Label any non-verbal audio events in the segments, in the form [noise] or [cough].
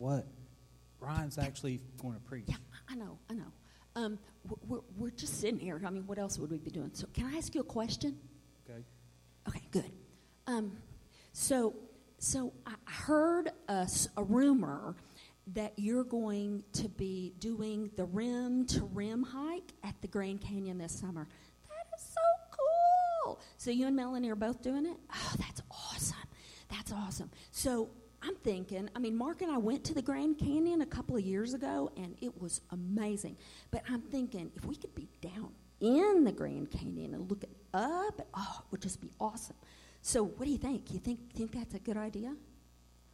what? Ryan's actually going to preach. Yeah, I know, I know. Um, we're, we're just sitting here. I mean, what else would we be doing? So, can I ask you a question? Okay. Okay, good. Um, so, so I heard a, a rumor that you're going to be doing the rim to rim hike at the Grand Canyon this summer. That is so cool. So you and Melanie are both doing it? Oh, that's awesome. That's awesome. So I'm thinking, I mean, Mark and I went to the Grand Canyon a couple of years ago, and it was amazing. But I'm thinking, if we could be down in the Grand Canyon and looking up, oh, it would just be awesome. So, what do you think? You think think that's a good idea?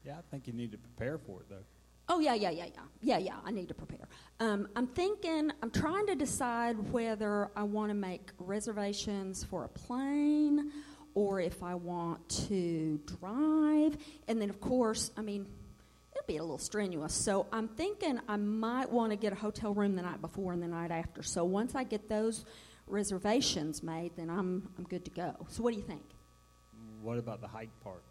Yeah, I think you need to prepare for it, though. Oh yeah, yeah, yeah, yeah, yeah, yeah. I need to prepare. Um, I'm thinking. I'm trying to decide whether I want to make reservations for a plane or if I want to drive. And then, of course, I mean, it'll be a little strenuous. So I'm thinking I might want to get a hotel room the night before and the night after. So once I get those reservations made, then I'm I'm good to go. So what do you think? What about the hike part?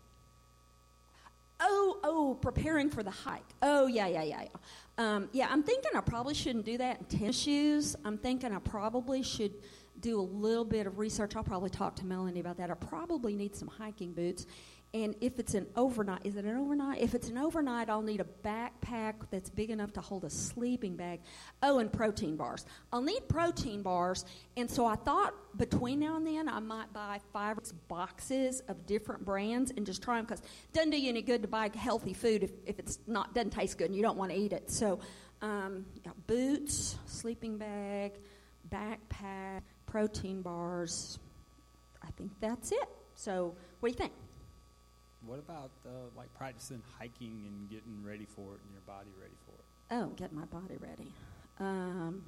Oh, oh, preparing for the hike. Oh, yeah, yeah, yeah, yeah. Um, yeah, I'm thinking I probably shouldn't do that in tennis shoes. I'm thinking I probably should do a little bit of research. I'll probably talk to Melanie about that. I probably need some hiking boots. And if it's an overnight, is it an overnight? If it's an overnight, I'll need a backpack that's big enough to hold a sleeping bag. Oh, and protein bars. I'll need protein bars. And so I thought between now and then I might buy five boxes of different brands and just try them because it doesn't do you any good to buy healthy food if, if it's not doesn't taste good and you don't want to eat it. So, um, boots, sleeping bag, backpack, protein bars. I think that's it. So, what do you think? What about uh, like practicing hiking and getting ready for it and your body ready for it? Oh, get my body ready. Um,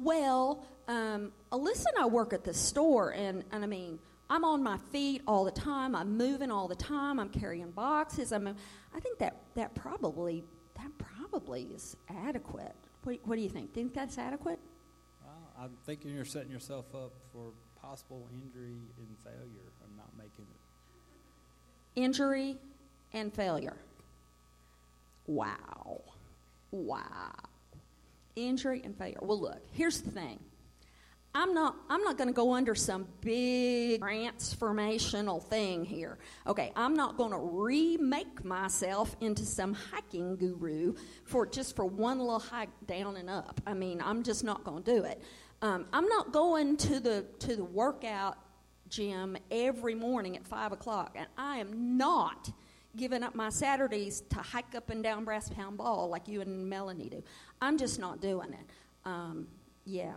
well, um, Alyssa and I work at the store, and, and I mean, I'm on my feet all the time. I'm moving all the time. I'm carrying boxes. I'm. I think that that probably that probably is adequate. What, what do you think? Think that's adequate? I'm thinking you're setting yourself up for possible injury and failure of not making it injury, and failure. Wow. Wow. Injury and failure. Well, look, here's the thing. I'm not I'm not going to go under some big transformational thing here. Okay, I'm not going to remake myself into some hiking guru for just for one little hike down and up. I mean, I'm just not going to do it. Um, I'm not going to the to the workout gym every morning at 5 o'clock, and I am not giving up my Saturdays to hike up and down Brass Pound Ball like you and Melanie do. I'm just not doing it. Um, yeah,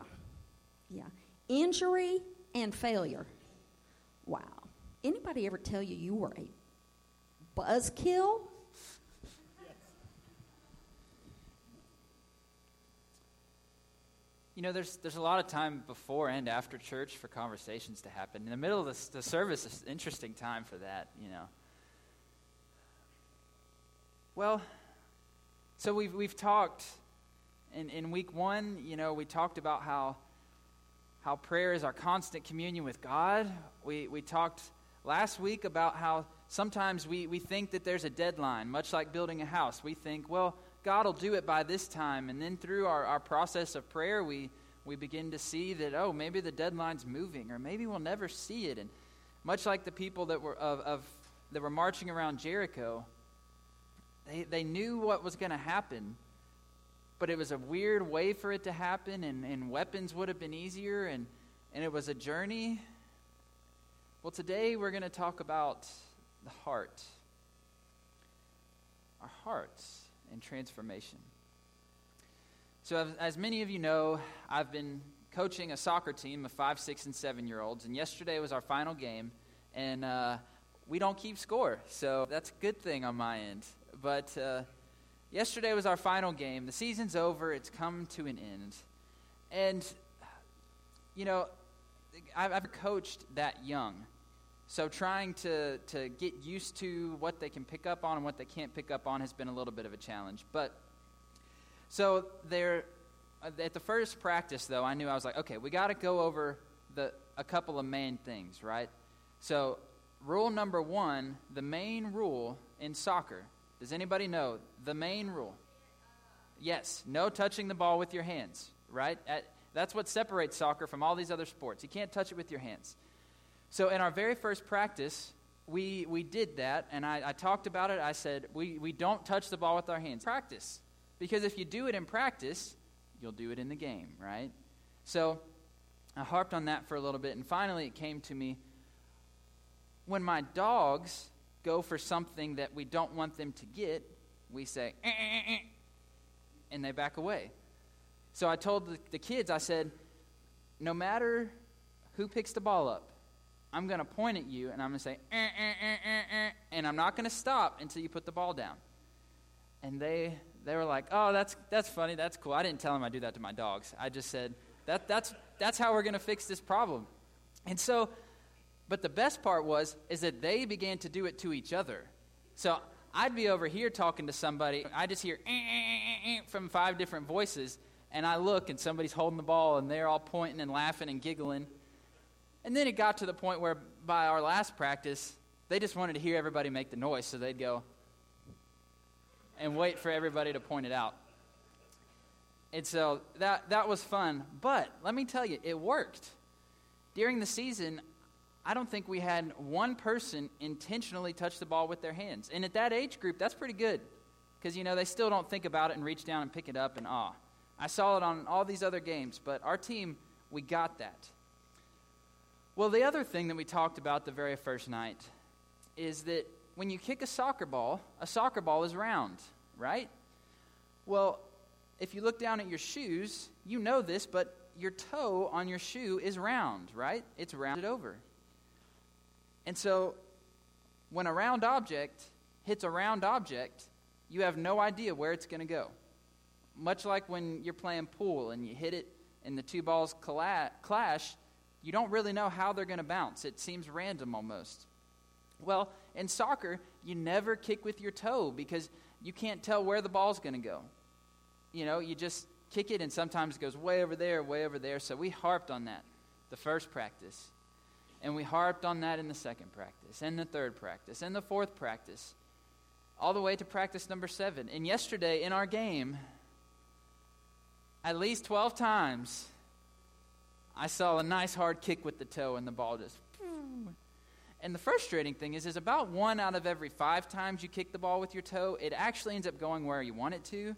yeah. Injury and failure. Wow. Anybody ever tell you you were a buzzkill? You know, there's, there's a lot of time before and after church for conversations to happen. In the middle of the, the service is an interesting time for that, you know. Well, so we've, we've talked in, in week one, you know, we talked about how, how prayer is our constant communion with God. We, we talked last week about how sometimes we, we think that there's a deadline, much like building a house. We think, well, God will do it by this time. And then through our, our process of prayer, we, we begin to see that, oh, maybe the deadline's moving, or maybe we'll never see it. And much like the people that were, of, of that were marching around Jericho, they, they knew what was going to happen, but it was a weird way for it to happen, and, and weapons would have been easier, and, and it was a journey. Well, today we're going to talk about the heart. Our hearts and transformation. So, as, as many of you know, I've been coaching a soccer team of five, six, and seven year olds, and yesterday was our final game, and uh, we don't keep score, so that's a good thing on my end. But uh, yesterday was our final game. The season's over, it's come to an end. And, you know, I've, I've coached that young. So trying to, to get used to what they can pick up on and what they can't pick up on has been a little bit of a challenge. But so there, uh, at the first practice though, I knew I was like, okay, we got to go over the a couple of main things, right? So rule number one, the main rule in soccer Does anybody know the main rule? Yes, no touching the ball with your hands, right? At, that's what separates soccer from all these other sports. You can't touch it with your hands. So, in our very first practice, we, we did that, and I, I talked about it. I said, we, we don't touch the ball with our hands. Practice. Because if you do it in practice, you'll do it in the game, right? So, I harped on that for a little bit, and finally it came to me when my dogs go for something that we don't want them to get, we say, eh, eh, eh, and they back away. So I told the, the kids, I said, no matter who picks the ball up, I'm going to point at you and I'm going to say, eh, eh, eh, and I'm not going to stop until you put the ball down. And they, they were like, oh, that's, that's funny, that's cool. I didn't tell them I do that to my dogs. I just said, that, that's, that's how we're going to fix this problem. And so, but the best part was, is that they began to do it to each other. So I'd be over here talking to somebody. I just hear eh, eh, eh, from five different voices, and I look, and somebody's holding the ball, and they're all pointing and laughing and giggling. And then it got to the point where, by our last practice, they just wanted to hear everybody make the noise, so they'd go and wait for everybody to point it out. And so that, that was fun. But let me tell you, it worked. During the season, I don't think we had one person intentionally touch the ball with their hands. And at that age group, that's pretty good. Because, you know, they still don't think about it and reach down and pick it up and ah. I saw it on all these other games, but our team, we got that. Well, the other thing that we talked about the very first night is that when you kick a soccer ball, a soccer ball is round, right? Well, if you look down at your shoes, you know this, but your toe on your shoe is round, right? It's rounded over. And so, when a round object hits a round object, you have no idea where it's going to go. Much like when you're playing pool and you hit it and the two balls clash, you don't really know how they're going to bounce. It seems random almost. Well, in soccer, you never kick with your toe because you can't tell where the ball's going to go. You know, you just kick it and sometimes it goes way over there, way over there. So we harped on that the first practice. And we harped on that in the second practice, and the third practice, and the fourth practice, all the way to practice number seven. And yesterday in our game, at least 12 times, I saw a nice hard kick with the toe, and the ball just. And the frustrating thing is, is about one out of every five times you kick the ball with your toe, it actually ends up going where you want it to.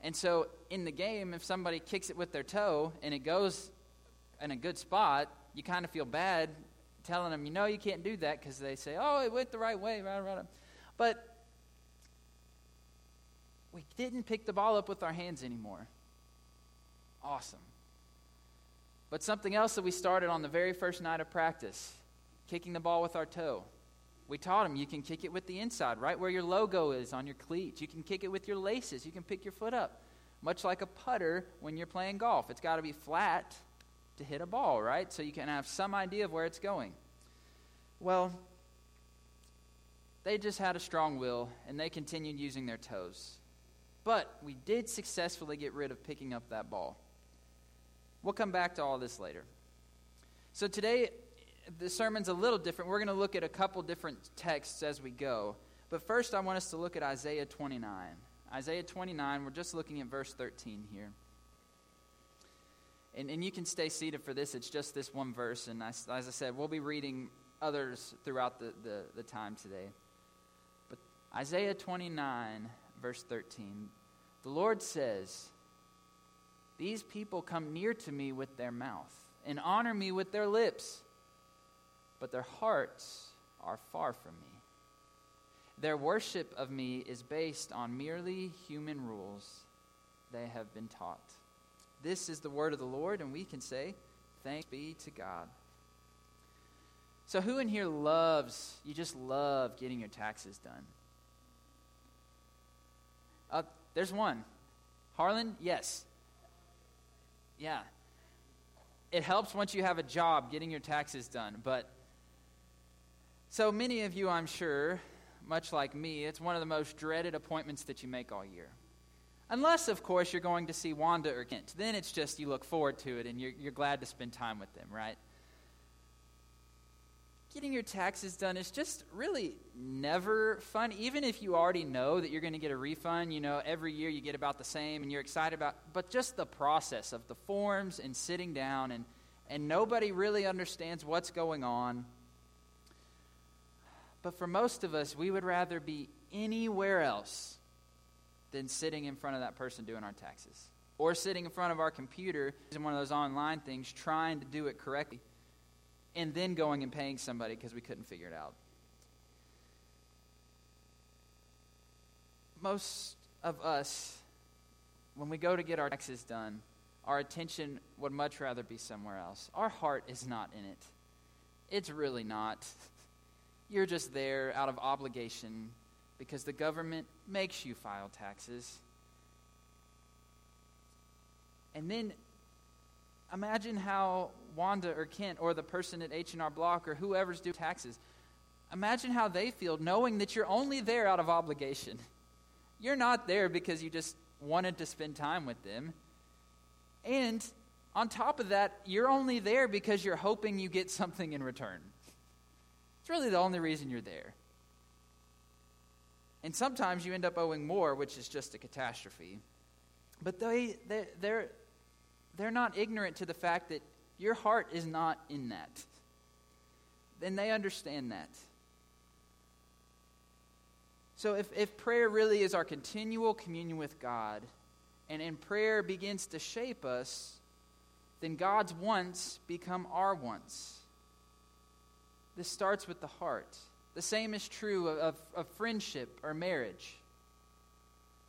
And so in the game, if somebody kicks it with their toe and it goes in a good spot, you kind of feel bad telling them, you know, you can't do that because they say, oh, it went the right way. Right, right. But we didn't pick the ball up with our hands anymore. Awesome. But something else that we started on the very first night of practice kicking the ball with our toe. We taught them you can kick it with the inside, right where your logo is on your cleats. You can kick it with your laces. You can pick your foot up. Much like a putter when you're playing golf, it's got to be flat to hit a ball, right? So you can have some idea of where it's going. Well, they just had a strong will and they continued using their toes. But we did successfully get rid of picking up that ball. We'll come back to all this later. So today, the sermon's a little different. We're going to look at a couple different texts as we go. But first, I want us to look at Isaiah 29. Isaiah 29, we're just looking at verse 13 here. And, and you can stay seated for this. It's just this one verse. And I, as I said, we'll be reading others throughout the, the, the time today. But Isaiah 29, verse 13, the Lord says, These people come near to me with their mouth and honor me with their lips, but their hearts are far from me. Their worship of me is based on merely human rules they have been taught. This is the word of the Lord, and we can say, Thanks be to God. So, who in here loves, you just love getting your taxes done? Uh, there's one. Harlan, yes. Yeah. It helps once you have a job getting your taxes done. But so many of you, I'm sure, much like me, it's one of the most dreaded appointments that you make all year. Unless, of course, you're going to see Wanda or Kent. Then it's just you look forward to it and you're, you're glad to spend time with them, right? Getting your taxes done is just really never fun. Even if you already know that you're going to get a refund, you know, every year you get about the same and you're excited about, but just the process of the forms and sitting down and, and nobody really understands what's going on. But for most of us, we would rather be anywhere else than sitting in front of that person doing our taxes or sitting in front of our computer in one of those online things trying to do it correctly and then going and paying somebody because we couldn't figure it out. Most of us, when we go to get our taxes done, our attention would much rather be somewhere else. Our heart is not in it. It's really not. [laughs] You're just there out of obligation because the government makes you file taxes. And then imagine how Wanda or Kent or the person at H&R Block or whoever's doing taxes, imagine how they feel knowing that you're only there out of obligation. You're not there because you just wanted to spend time with them. And on top of that, you're only there because you're hoping you get something in return. It's really the only reason you're there. And sometimes you end up owing more, which is just a catastrophe. But they, they, they're, they're not ignorant to the fact that your heart is not in that. Then they understand that. So if, if prayer really is our continual communion with God, and, and prayer begins to shape us, then God's wants become our wants. This starts with the heart. The same is true of, of, of friendship or marriage.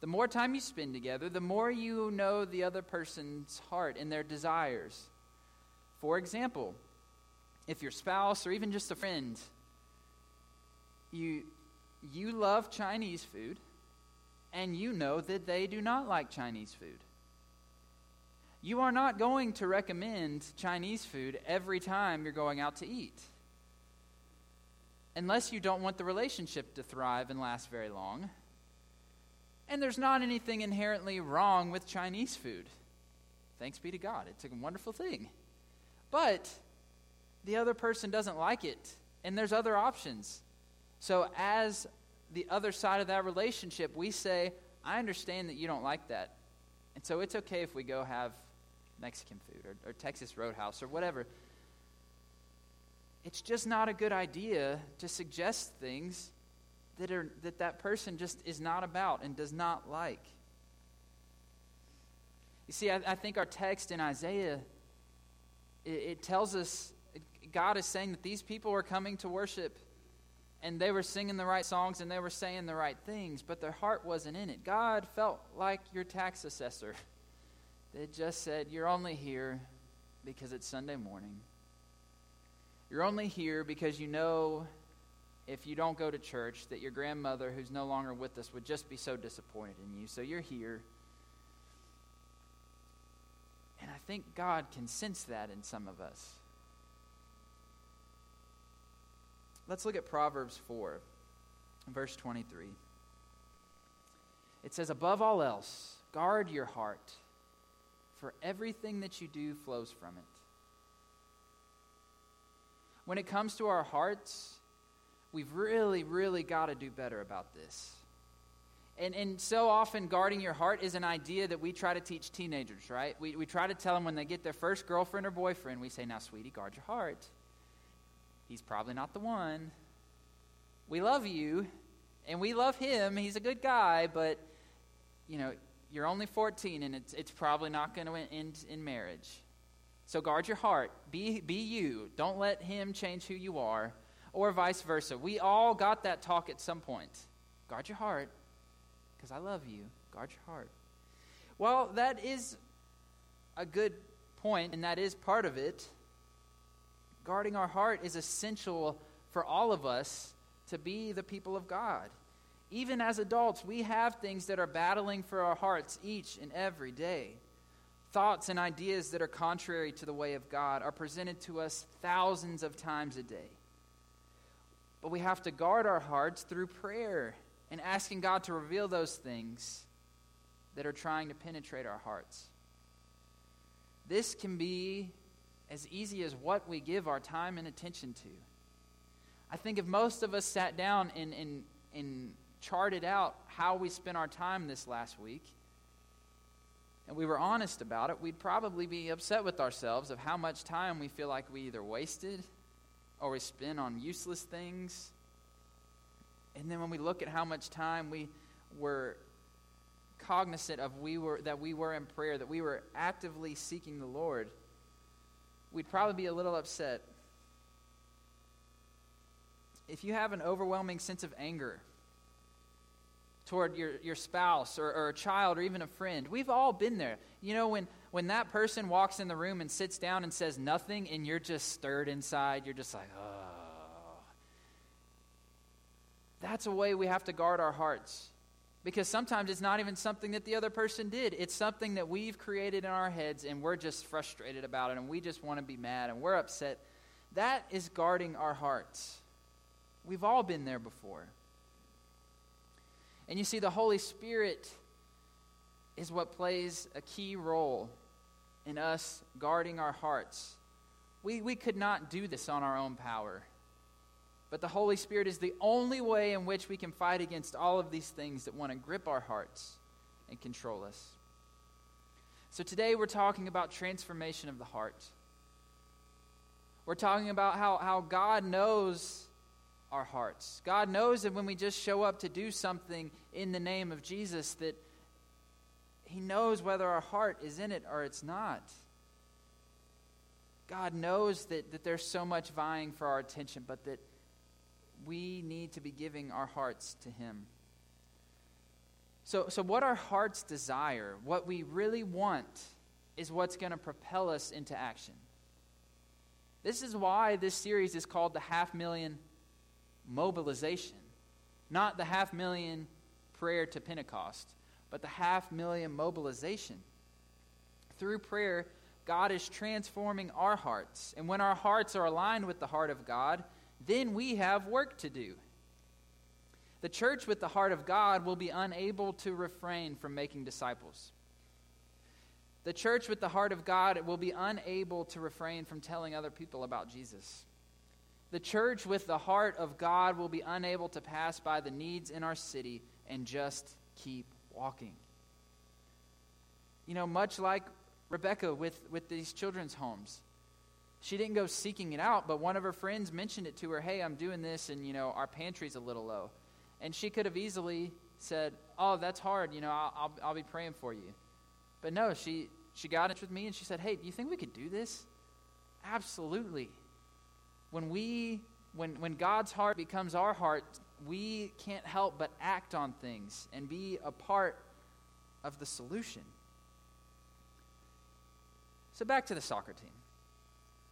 The more time you spend together, the more you know the other person's heart and their desires. For example, if your spouse or even just a friend, you, you love Chinese food and you know that they do not like Chinese food. You are not going to recommend Chinese food every time you're going out to eat. Unless you don't want the relationship to thrive and last very long. And there's not anything inherently wrong with Chinese food. Thanks be to God. It's a wonderful thing. But the other person doesn't like it, and there's other options. So, as the other side of that relationship, we say, I understand that you don't like that. And so it's okay if we go have Mexican food or, or Texas Roadhouse or whatever. It's just not a good idea to suggest things that, are, that that person just is not about and does not like. You see, I, I think our text in Isaiah, it, it tells us God is saying that these people are coming to worship and they were singing the right songs and they were saying the right things, but their heart wasn't in it. God felt like your tax assessor that just said, You're only here because it's Sunday morning. You're only here because you know if you don't go to church that your grandmother, who's no longer with us, would just be so disappointed in you. So you're here. And I think God can sense that in some of us. Let's look at Proverbs 4, verse 23. It says, Above all else, guard your heart, for everything that you do flows from it. When it comes to our hearts, we've really, really got to do better about this. And, and so often, guarding your heart is an idea that we try to teach teenagers, right? We, we try to tell them when they get their first girlfriend or boyfriend, we say, Now, sweetie, guard your heart. He's probably not the one. We love you, and we love him. He's a good guy, but, you know, you're only 14, and it's, it's probably not going to end in marriage. So guard your heart. Be, be you. Don't let him change who you are or vice versa. We all got that talk at some point. Guard your heart, because I love you. Guard your heart. Well, that is a good point, and that is part of it. Guarding our heart is essential for all of us to be the people of God. Even as adults, we have things that are battling for our hearts each and every day. Thoughts and ideas that are contrary to the way of God are presented to us thousands of times a day. But we have to guard our hearts through prayer and asking God to reveal those things that are trying to penetrate our hearts. This can be as easy as what we give our time and attention to. I think if most of us sat down and, and, and charted out how we spent our time this last week, and we were honest about it, we'd probably be upset with ourselves of how much time we feel like we either wasted or we spent on useless things. And then when we look at how much time we were cognizant of we were that we were in prayer, that we were actively seeking the Lord, we'd probably be a little upset. If you have an overwhelming sense of anger toward your, your spouse or, or a child or even a friend. We've all been there. You know, when, when that person walks in the room and sits down and says nothing and you're just stirred inside, you're just like, oh. That's a way we have to guard our hearts. Because sometimes it's not even something that the other person did. It's something that we've created in our heads and we're just frustrated about it and we just want to be mad and we're upset. That is guarding our hearts. We've all been there before. And you see, the Holy Spirit is what plays a key role in us guarding our hearts. We, we could not do this on our own power. But the Holy Spirit is the only way in which we can fight against all of these things that want to grip our hearts and control us. So today we're talking about transformation of the heart. We're talking about how, how God knows our hearts. God knows that when we just show up to do something in the name of Jesus, that He knows whether our heart is in it or it's not. God knows that, that there's so much vying for our attention, but that we need to be giving our hearts to Him. So, so what our hearts desire, what we really want, is what's going to propel us into action. This is why this series is called the Half Million mobilization. Not the half million prayer to Pentecost, but the half million mobilization. Through prayer, God is transforming our hearts. And when our hearts are aligned with the heart of God, then we have work to do. The church with the heart of God will be unable to refrain from making disciples. The church with the heart of God will be unable to refrain from telling other people about Jesus. The church with the heart of God will be unable to pass by the needs in our city and just keep walking. You know, much like Rebecca with, with these children's homes. She didn't go seeking it out, but one of her friends mentioned it to her, hey, I'm doing this, and, you know, our pantry's a little low. And she could have easily said, oh, that's hard, you know, I'll, I'll, I'll be praying for you. But no, she, she got in touch with me and she said, hey, do you think we could do this? Absolutely when we when when God's heart becomes our heart, we can't help but act on things and be a part of the solution. So back to the soccer team.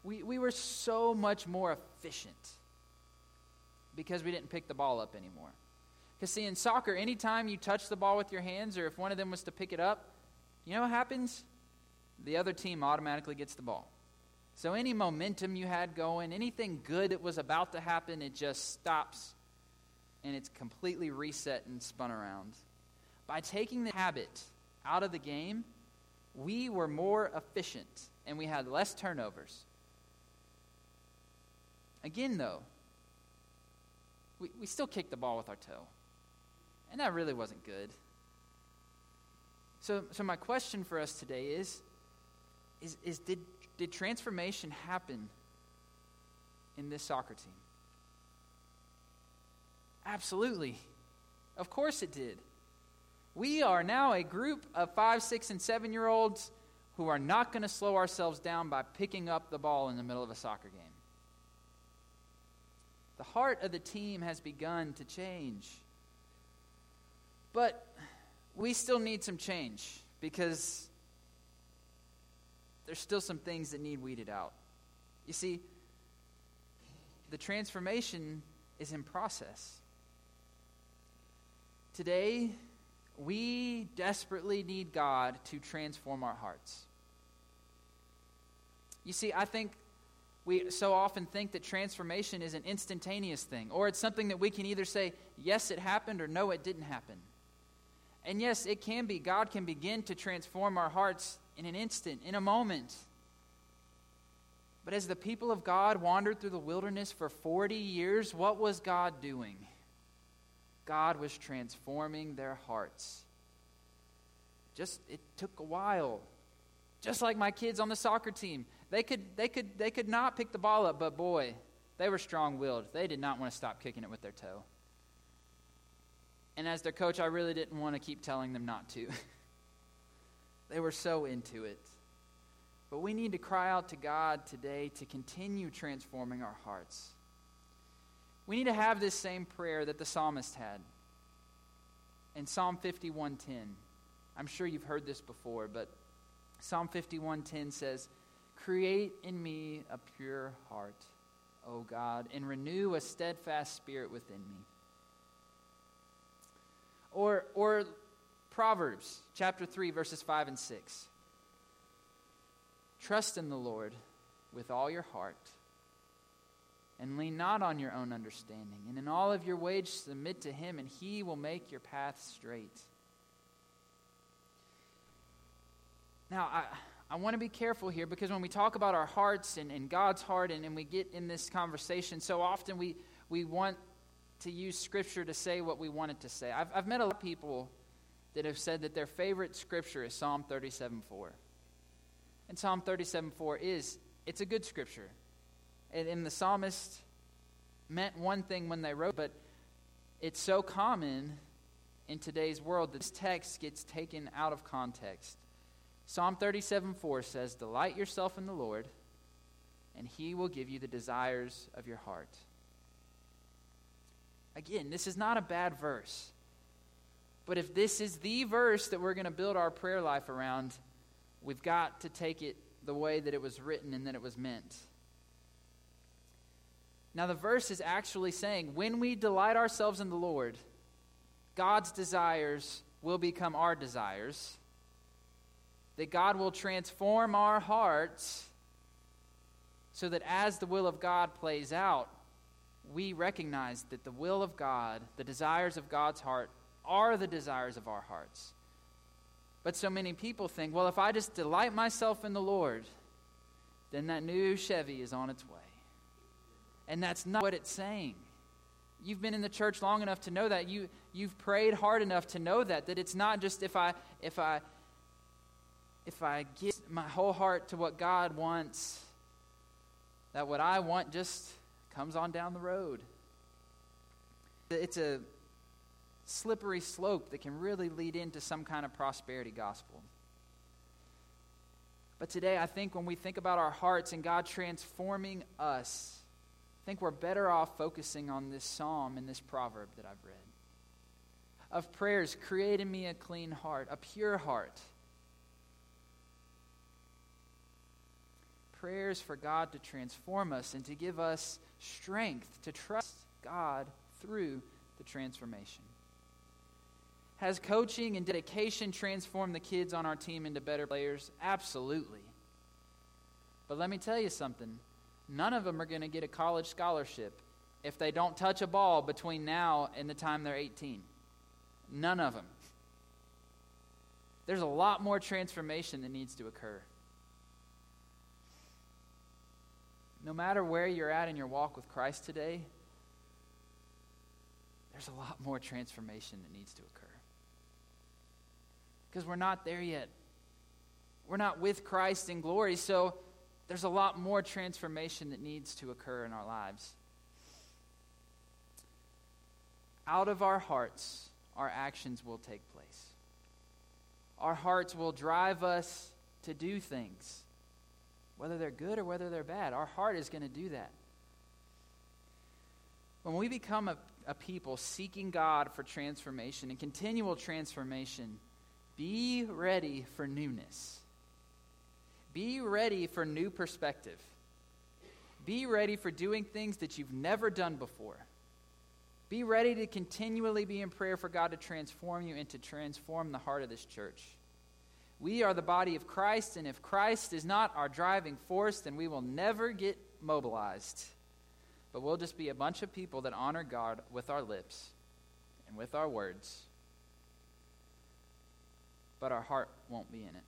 We we were so much more efficient because we didn't pick the ball up anymore. Because see, in soccer, anytime you touch the ball with your hands, or if one of them was to pick it up, you know what happens? The other team automatically gets the ball. So, any momentum you had going, anything good that was about to happen, it just stops and it's completely reset and spun around. By taking the habit out of the game, we were more efficient and we had less turnovers. Again, though, we, we still kicked the ball with our toe. And that really wasn't good. So, so my question for us today is, is, is did did transformation happen in this soccer team? Absolutely. Of course it did. We are now a group of five, six, and seven year olds who are not going to slow ourselves down by picking up the ball in the middle of a soccer game. The heart of the team has begun to change. But we still need some change because there's still some things that need weeded out. You see, the transformation is in process. Today, we desperately need God to transform our hearts. You see, I think we so often think that transformation is an instantaneous thing, or it's something that we can either say, yes, it happened, or no, it didn't happen. And yes, it can be. God can begin to transform our hearts in an instant, in a moment. But as the people of God wandered through the wilderness for 40 years, what was God doing? God was transforming their hearts. Just it took a while. Just like my kids on the soccer team. They could they could they could not pick the ball up, but boy, they were strong-willed. They did not want to stop kicking it with their toe. And as their coach, I really didn't want to keep telling them not to. [laughs] they were so into it. But we need to cry out to God today to continue transforming our hearts. We need to have this same prayer that the psalmist had. In Psalm 51:10. I'm sure you've heard this before, but Psalm 51:10 says, "Create in me a pure heart, O God, and renew a steadfast spirit within me." Or or Proverbs chapter 3 verses 5 and 6. Trust in the Lord with all your heart and lean not on your own understanding. And in all of your ways submit to him, and he will make your path straight. Now, I, I want to be careful here because when we talk about our hearts and, and God's heart and, and we get in this conversation, so often we, we want to use Scripture to say what we want it to say. I've, I've met a lot of people that have said that their favorite Scripture is Psalm 37 4. And Psalm 37 4 is, it's a good Scripture. And, and the psalmist meant one thing when they wrote, but it's so common in today's world that this text gets taken out of context. Psalm 37 4 says, Delight yourself in the Lord, and he will give you the desires of your heart. Again, this is not a bad verse. But if this is the verse that we're going to build our prayer life around, we've got to take it the way that it was written and that it was meant. Now, the verse is actually saying when we delight ourselves in the Lord, God's desires will become our desires. That God will transform our hearts so that as the will of God plays out, we recognize that the will of God, the desires of God's heart, are the desires of our hearts. But so many people think, well, if I just delight myself in the Lord, then that new Chevy is on its way. And that's not what it's saying. You've been in the church long enough to know that. You, you've prayed hard enough to know that. That it's not just if I, if I, if I give my whole heart to what God wants, that what I want just comes on down the road. It's a slippery slope that can really lead into some kind of prosperity gospel. But today, I think when we think about our hearts and God transforming us, think we're better off focusing on this psalm and this proverb that I've read. Of prayers, create in me a clean heart, a pure heart. Prayers for God to transform us and to give us strength to trust God through the transformation. Has coaching and dedication transformed the kids on our team into better players? Absolutely. But let me tell you something none of them are going to get a college scholarship if they don't touch a ball between now and the time they're 18. None of them. There's a lot more transformation that needs to occur. No matter where you're at in your walk with Christ today, there's a lot more transformation that needs to occur. Because we're not there yet. We're not with Christ in glory, so there's a lot more transformation that needs to occur in our lives. Out of our hearts, our actions will take place. Our hearts will drive us to do things, whether they're good or whether they're bad. Our heart is going to do that. When we become a, a people seeking God for transformation and continual transformation, be ready for newness. Be ready for new perspective. Be ready for doing things that you've never done before. Be ready to continually be in prayer for God to transform you and to transform the heart of this church. We are the body of Christ, and if Christ is not our driving force, then we will never get mobilized. But we'll just be a bunch of people that honor God with our lips and with our words. But our heart won't be in it.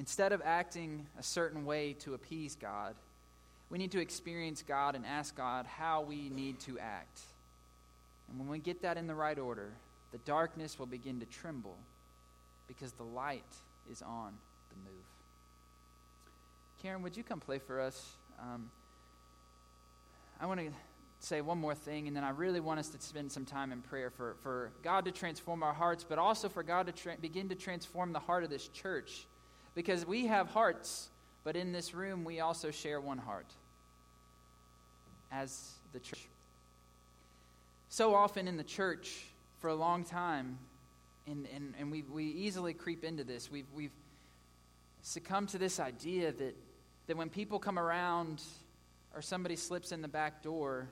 Instead of acting a certain way to appease God, we need to experience God and ask God how we need to act. And when we get that in the right order, the darkness will begin to tremble because the light is on the move. Karen, would you come play for us? Um, I want to say one more thing, and then I really want us to spend some time in prayer for, for God to transform our hearts, but also for God to tra- begin to transform the heart of this church. Because we have hearts, but in this room we also share one heart as the church. So often in the church, for a long time, and, and, and we, we easily creep into this, we've, we've succumbed to this idea that, that when people come around or somebody slips in the back door,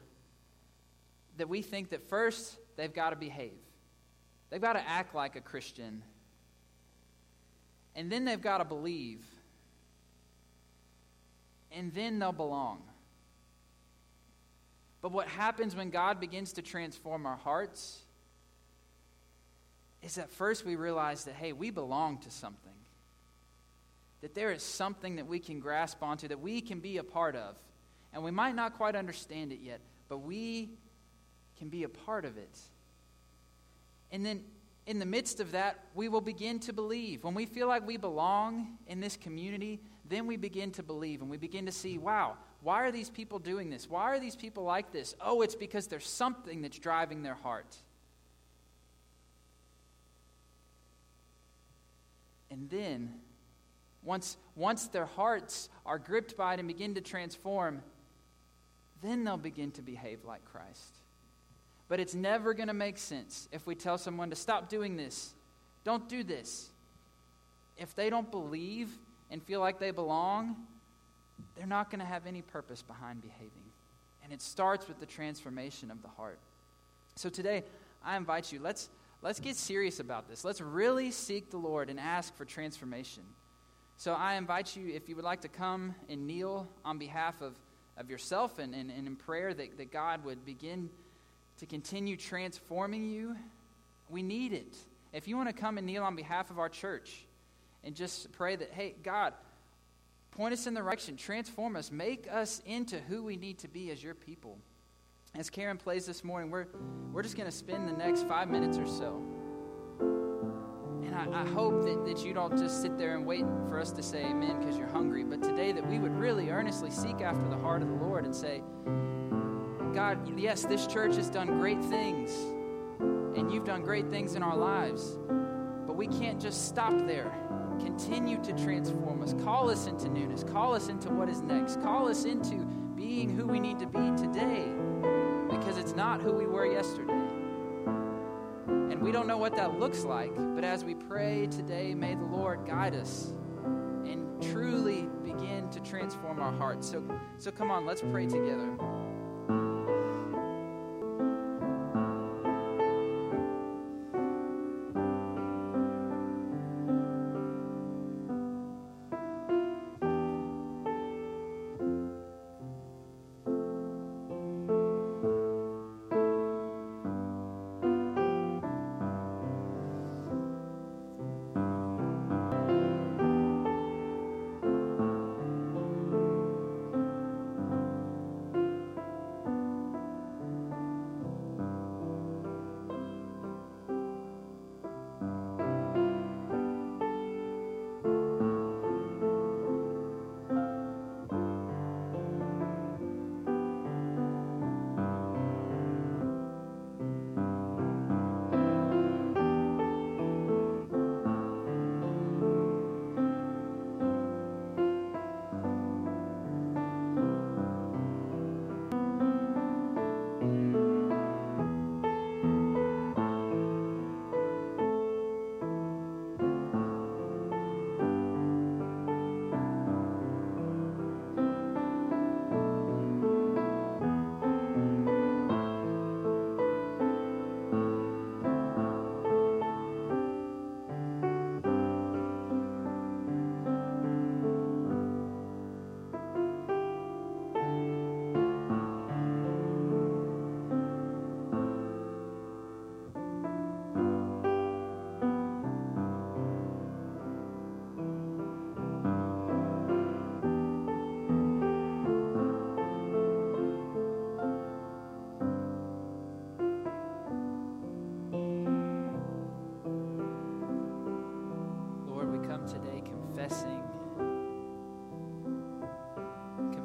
that we think that first they've got to behave. They've got to act like a Christian. And then they've got to believe. And then they'll belong. But what happens when God begins to transform our hearts is that first we realize that, hey, we belong to something. That there is something that we can grasp onto, that we can be a part of. And we might not quite understand it yet, but we can be a part of it. And then in the midst of that, we will begin to believe. When we feel like we belong in this community, then we begin to believe and we begin to see, wow, why are these people doing this? Why are these people like this? Oh, it's because there's something that's driving their heart. And then, once, once their hearts are gripped by it and begin to transform, then they'll begin to behave like Christ. But it's never going to make sense if we tell someone to stop doing this, don't do this. If they don't believe and feel like they belong, they're not going to have any purpose behind behaving. And it starts with the transformation of the heart. So today, I invite you, let's, let's get serious about this. Let's really seek the Lord and ask for transformation. So I invite you, if you would like to come and kneel on behalf of, of yourself and, and, and in prayer, that, that God would begin to continue transforming you, we need it. If you want to come and kneel on behalf of our church and just pray that, hey, God, point us in the direction, transform us, make us into who we need to be as your people. As Karen plays this morning, we're, we're just going to spend the next five minutes or so. And I, I hope that, that you don't just sit there and wait for us to say amen because you're hungry, but today that we would really earnestly seek after the heart of the Lord and say, God, yes, this church has done great things, and you've done great things in our lives, but we can't just stop there. Continue to transform us. Call us into newness. Call us into what is next. Call us into being who we need to be today because it's not who we were yesterday. And we don't know what that looks like, but as we pray today, may the Lord guide us and truly begin to transform our hearts. So, so come on, let's pray together.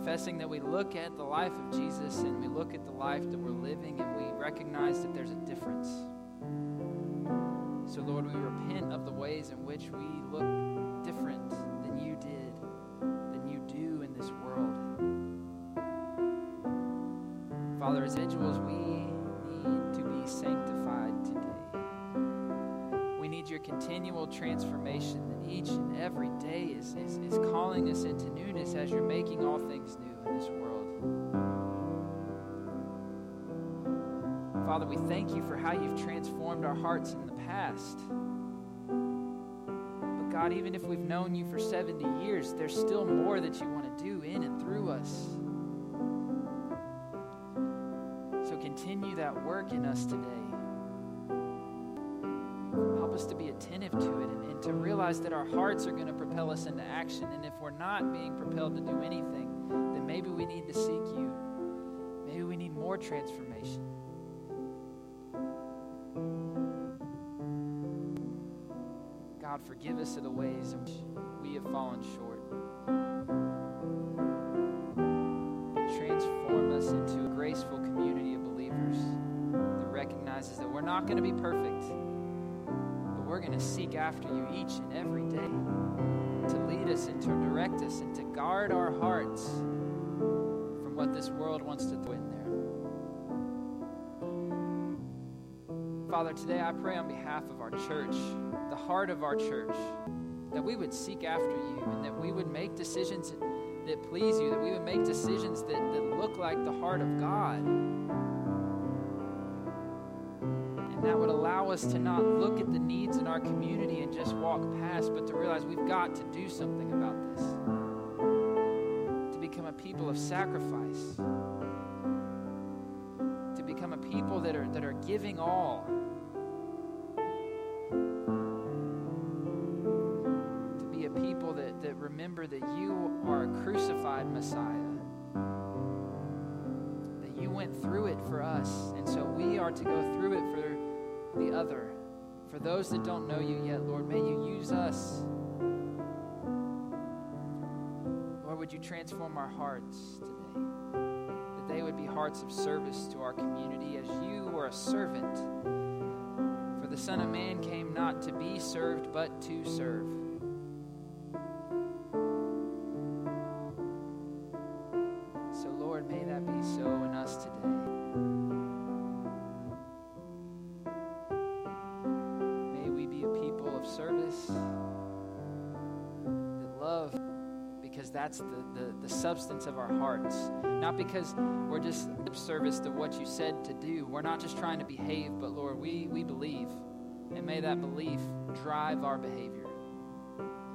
Confessing that we look at the life of Jesus and we look at the life that we're living and we recognize that there's a difference. So, Lord, we repent of the ways in which we look different than you did, than you do in this world. Father, as individuals, we need to be sanctified today. We need your continual transformation that each every day is, is, is calling us into newness as you're making all things new in this world. Father, we thank you for how you've transformed our hearts in the past. But God, even if we've known you for 70 years, there's still more that you want to do in and through us. So continue that work in us today. Help us to be attentive to realize that our hearts are going to propel us into action. And if we're not being propelled to do anything, then maybe we need to seek you. Maybe we need more transformation. God, forgive us of the ways in which we have fallen short. Transform us into a graceful community of believers that recognizes that we're not going to be perfect, going to seek after you each and every day to lead us and to direct us and to guard our hearts from what this world wants to throw in there. Father, today I pray on behalf of our church, the heart of our church, that we would seek after you and that we would make decisions that please you, that we would make decisions that, that look like the heart of God. That would allow us to not look at the needs in our community and just walk past, but to realize we've got to do something about this. To become a people of sacrifice. To become a people that are, that are giving all. To be a people that, that remember that you are a crucified Messiah. That you went through it for us. And so we are to go through it for the other. For those that don't know you yet, Lord, may you use us. Lord, would you transform our hearts today? That they would be hearts of service to our community as you were a servant. For the Son of Man came not to be served, but to serve. Substance of our hearts. Not because we're just lip service to what you said to do. We're not just trying to behave, but Lord, we, we believe. And may that belief drive our behavior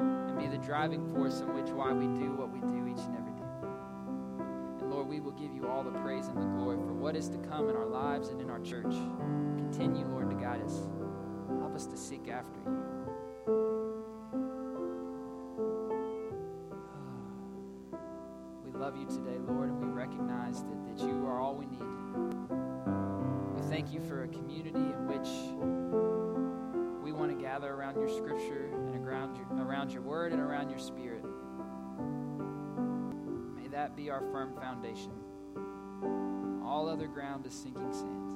and be the driving force in which why we do what we do each and every day. And Lord, we will give you all the praise and the glory for what is to come in our lives and in our church. Continue, Lord, to guide us. Help us to seek after you. You today, Lord, and we recognize that, that you are all we need. We thank you for a community in which we want to gather around your scripture and around your, around your word and around your spirit. May that be our firm foundation. All other ground is sinking sand.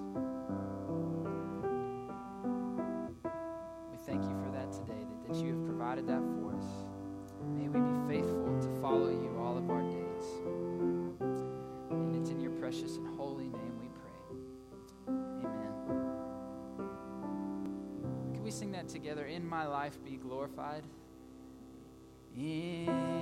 Together? In my life be glorified. In